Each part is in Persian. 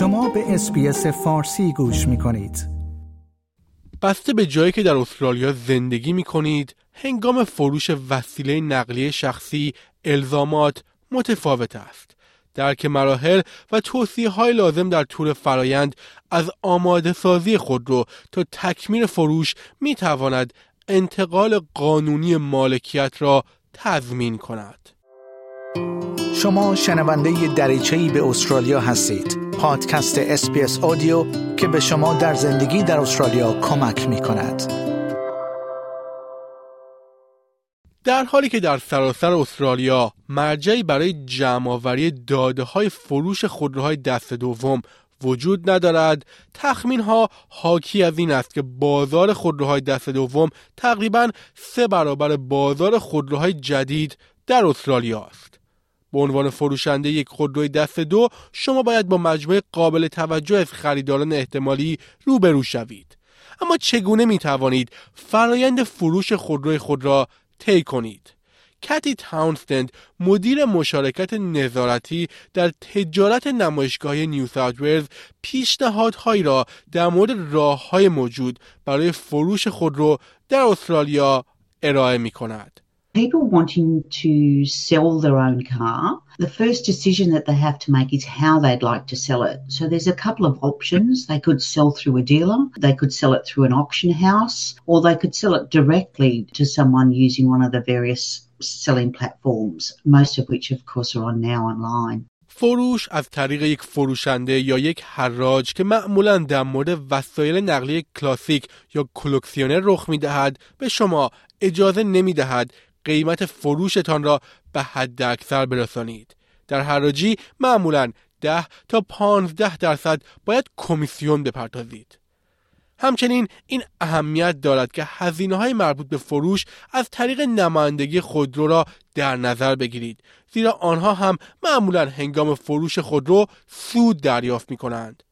شما به اسپیس فارسی گوش می کنید. بسته به جایی که در استرالیا زندگی می کنید، هنگام فروش وسیله نقلیه شخصی الزامات متفاوت است. درک مراحل و توصیه های لازم در طول فرایند از آماده سازی خودرو تا تکمیل فروش می تواند انتقال قانونی مالکیت را تضمین کند. شما شنونده دریچه‌ای به استرالیا هستید. پادکست اسپیس آدیو که به شما در زندگی در استرالیا کمک می کند. در حالی که در سراسر استرالیا مرجعی برای جمعآوری داده های فروش خودروهای دست دوم وجود ندارد تخمین ها حاکی از این است که بازار خودروهای دست دوم تقریبا سه برابر بازار خودروهای جدید در استرالیا است به عنوان فروشنده یک خودروی دست دو شما باید با مجموعه قابل توجه از خریداران احتمالی روبرو شوید اما چگونه می توانید فرایند فروش خودروی خود را طی کنید کتی تاونستند مدیر مشارکت نظارتی در تجارت نمایشگاهی نیو ساوت ولز پیشنهادهایی را در مورد راه های موجود برای فروش خودرو در استرالیا ارائه می کند. People wanting to sell their own car, the first decision that they have to make is how they'd like to sell it. So there's a couple of options. They could sell through a dealer, they could sell it through an auction house, or they could sell it directly to someone using one of the various selling platforms, most of which, of course, are on now online. فروش از طریق یک فروشنده یا یک حراج که معمولا در مورد وسایل نقلیه کلاسیک یا کلکسیونر رخ می دهد به شما اجازه نمی دهد قیمت فروشتان را به حد اکثر برسانید. در حراجی معمولا 10 تا 15 درصد باید کمیسیون بپردازید. همچنین این اهمیت دارد که هزینه های مربوط به فروش از طریق نمایندگی خودرو را در نظر بگیرید زیرا آنها هم معمولا هنگام فروش خودرو سود دریافت می کنند.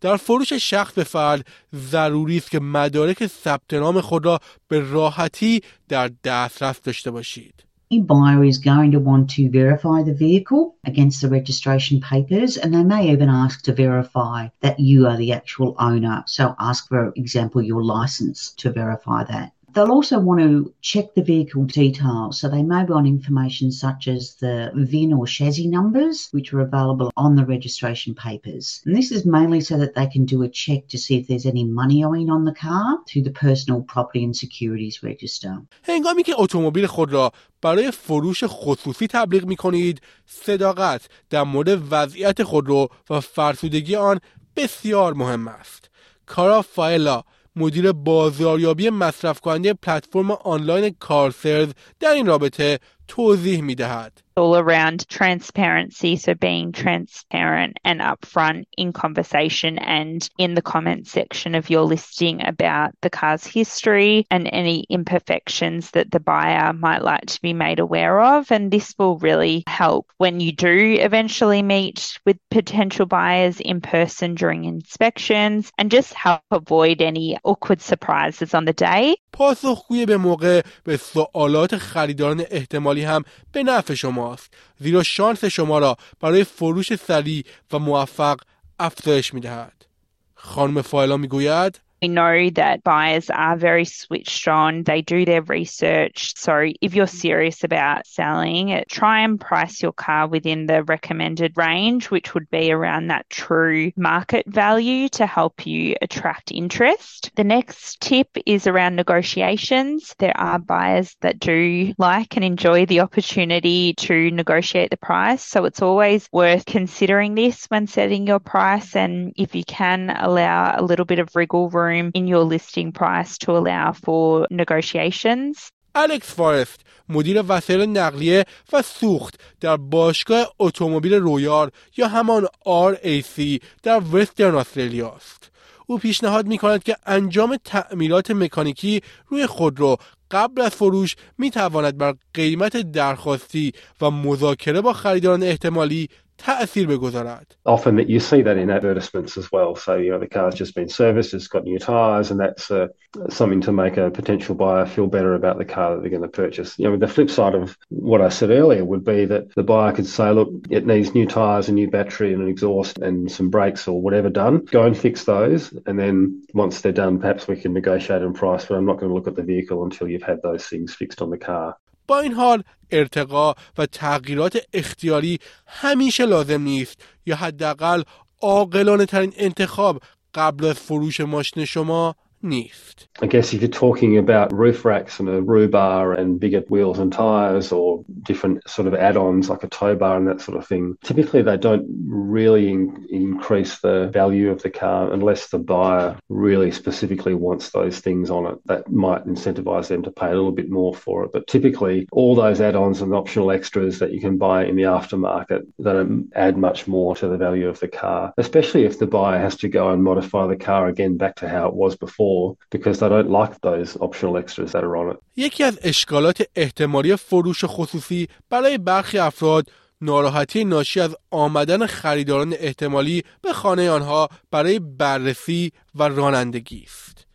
در فروش شخص به فرد ضروری است که مدارک ثبت نام خود را به راحتی در دسترس داشته باشید. Any buyer is going to want to verify the vehicle against the registration papers, and they may even ask to verify that you are the actual owner. So, ask, for example, your license to verify that. They'll also want to check the vehicle details. So they may want information such as the VIN or chassis numbers, which are available on the registration papers. And this is mainly so that they can do a check to see if there's any money owing on the car through the Personal Property and Securities Register. هنگامی که اتومبیل خود را برای فروش خصوصی تبلیغ می کنید، صداقت در مورد وضعیت خودرو و فرسودگی آن بسیار مهم است. کارا فایلا مدیر بازاریابی مصرف کننده پلتفرم آنلاین کارسرز در این رابطه توضیح می دهد. all around transparency. So being transparent and upfront in conversation and in the comment section of your listing about the car's history and any imperfections that the buyer might like to be made aware of. And this will really help when you do eventually meet with potential buyers in person during inspections and just help avoid any awkward surprises on the day. پاسخگوی به موقع به سوالات خریداران احتمالی هم به نفع شماست زیرا شانس شما را برای فروش سریع و موفق افزایش می دهد. خانم فایلا می گوید We know that buyers are very switched on. They do their research. So if you're serious about selling, try and price your car within the recommended range, which would be around that true market value to help you attract interest. The next tip is around negotiations. There are buyers that do like and enjoy the opportunity to negotiate the price. So it's always worth considering this when setting your price. And if you can allow a little bit of wriggle room room in your listing price to allow for negotiations. الکس فارست مدیر وسایل نقلیه و سوخت در باشگاه اتومبیل رویار یا همان RAC در وسترن استرالیا است. او پیشنهاد می کند که انجام تعمیرات مکانیکی روی خودرو قبل از فروش می تواند بر قیمت درخواستی و مذاکره با خریداران احتمالی تأثیر بگذارد. Often that you see that in advertisements as well. So, you know, the car's just been serviced, it's got new tyres, and that's uh, something to make a potential buyer feel better about the car that they're going to purchase. You know, the flip side of what I said earlier would be that the buyer could say, look, it needs new tyres, a new battery, and an exhaust, and some brakes or whatever done. Go and fix those. And then once they're done, perhaps we can negotiate on price, but I'm not going to look at the vehicle until you've had those things fixed on the car. با این حال ارتقا و تغییرات اختیاری همیشه لازم نیست یا حداقل عاقلانه ترین انتخاب قبل از فروش ماشین شما Nift. I guess if you're talking about roof racks and a roof bar and bigger wheels and tyres or different sort of add ons like a tow bar and that sort of thing, typically they don't really in- increase the value of the car unless the buyer really specifically wants those things on it. That might incentivise them to pay a little bit more for it. But typically, all those add ons and optional extras that you can buy in the aftermarket that add much more to the value of the car, especially if the buyer has to go and modify the car again back to how it was before because they don't like those optional extras that are on it. یکی از اشکالات احتمالی فروش خصوصی برای برخی افراد ناراحتی ناشی از آمدن خریداران احتمالی به خانه آنها برای بررسی و رانندگی است.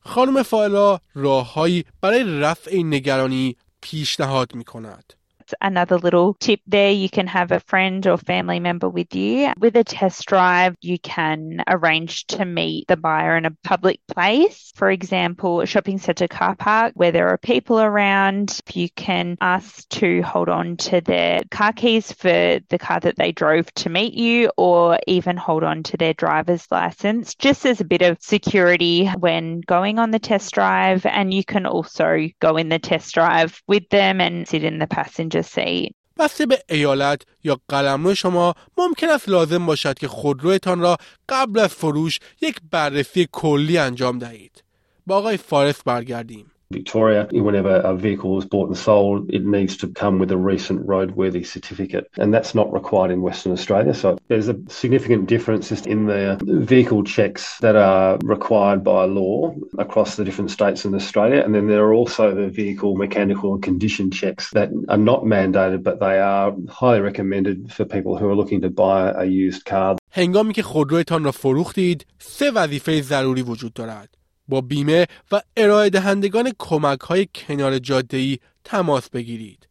خانم فائلا راههایی برای رفع نگرانی پیشنهاد می کند. Another little tip there. You can have a friend or family member with you. With a test drive, you can arrange to meet the buyer in a public place. For example, a shopping centre car park where there are people around. You can ask to hold on to their car keys for the car that they drove to meet you, or even hold on to their driver's license, just as a bit of security when going on the test drive. And you can also go in the test drive with them and sit in the passenger seat. بسته به ایالت یا قلمرو شما ممکن است لازم باشد که خودرویتان را قبل از فروش یک بررسی کلی انجام دهید. با آقای فارس برگردیم. Victoria, whenever a vehicle is bought and sold, it needs to come with a recent roadworthy certificate, and that's not required in Western Australia. So there's a significant difference in the vehicle checks that are required by law across the different states in Australia, and then there are also the vehicle mechanical and condition checks that are not mandated, but they are highly recommended for people who are looking to buy a used car. هنگامی که خودرویتان را فروختید، سه وظیفه ضروری وجود دارد. با بیمه و ارائه دهندگان کمک های کنار جاده تماس بگیرید.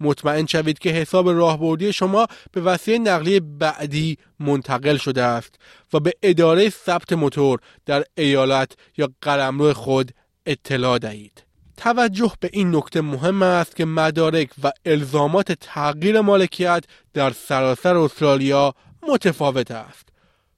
مطمئن شوید که حساب راهبردی شما به وسیله نقلیه بعدی منتقل شده است و به اداره ثبت موتور در ایالت یا قلمرو خود اطلاع دهید. توجه به این نکته مهم است که مدارک و الزامات تغییر مالکیت در سراسر استرالیا متفاوت است.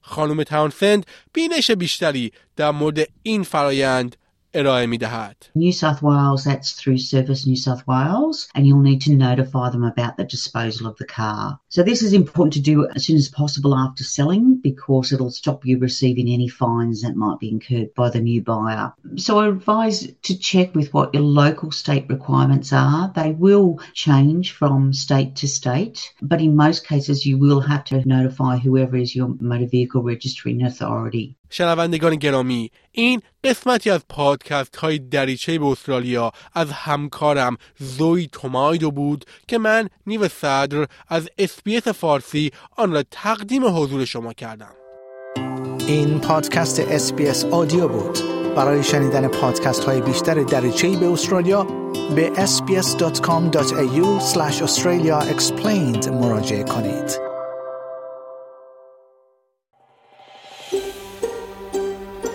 خانم تاونسند بینش بیشتری در مورد این فرایند ارائه می دهد. New South Wales, that's through Service New South Wales, and you'll need to notify them about the disposal of the car. So this is important to do as soon as possible after selling because it'll stop you receiving any fines that might be incurred by the new buyer. So I advise to check with what your local state requirements are. They will change from state to state, but in most cases you will have to notify whoever is your motor vehicle registering authority. شنوندگان گرامی این قسمتی از پادکست های دریچه به استرالیا از همکارم زوی تومایدو بود که من نیو صدر از SBS فارسی آن را تقدیم حضور شما کردم. این پادکست SBS Audio بود. برای شنیدن پادکست های بیشتر دریچه به استرالیا به sbs.com.au australia explained مراجعه کنید.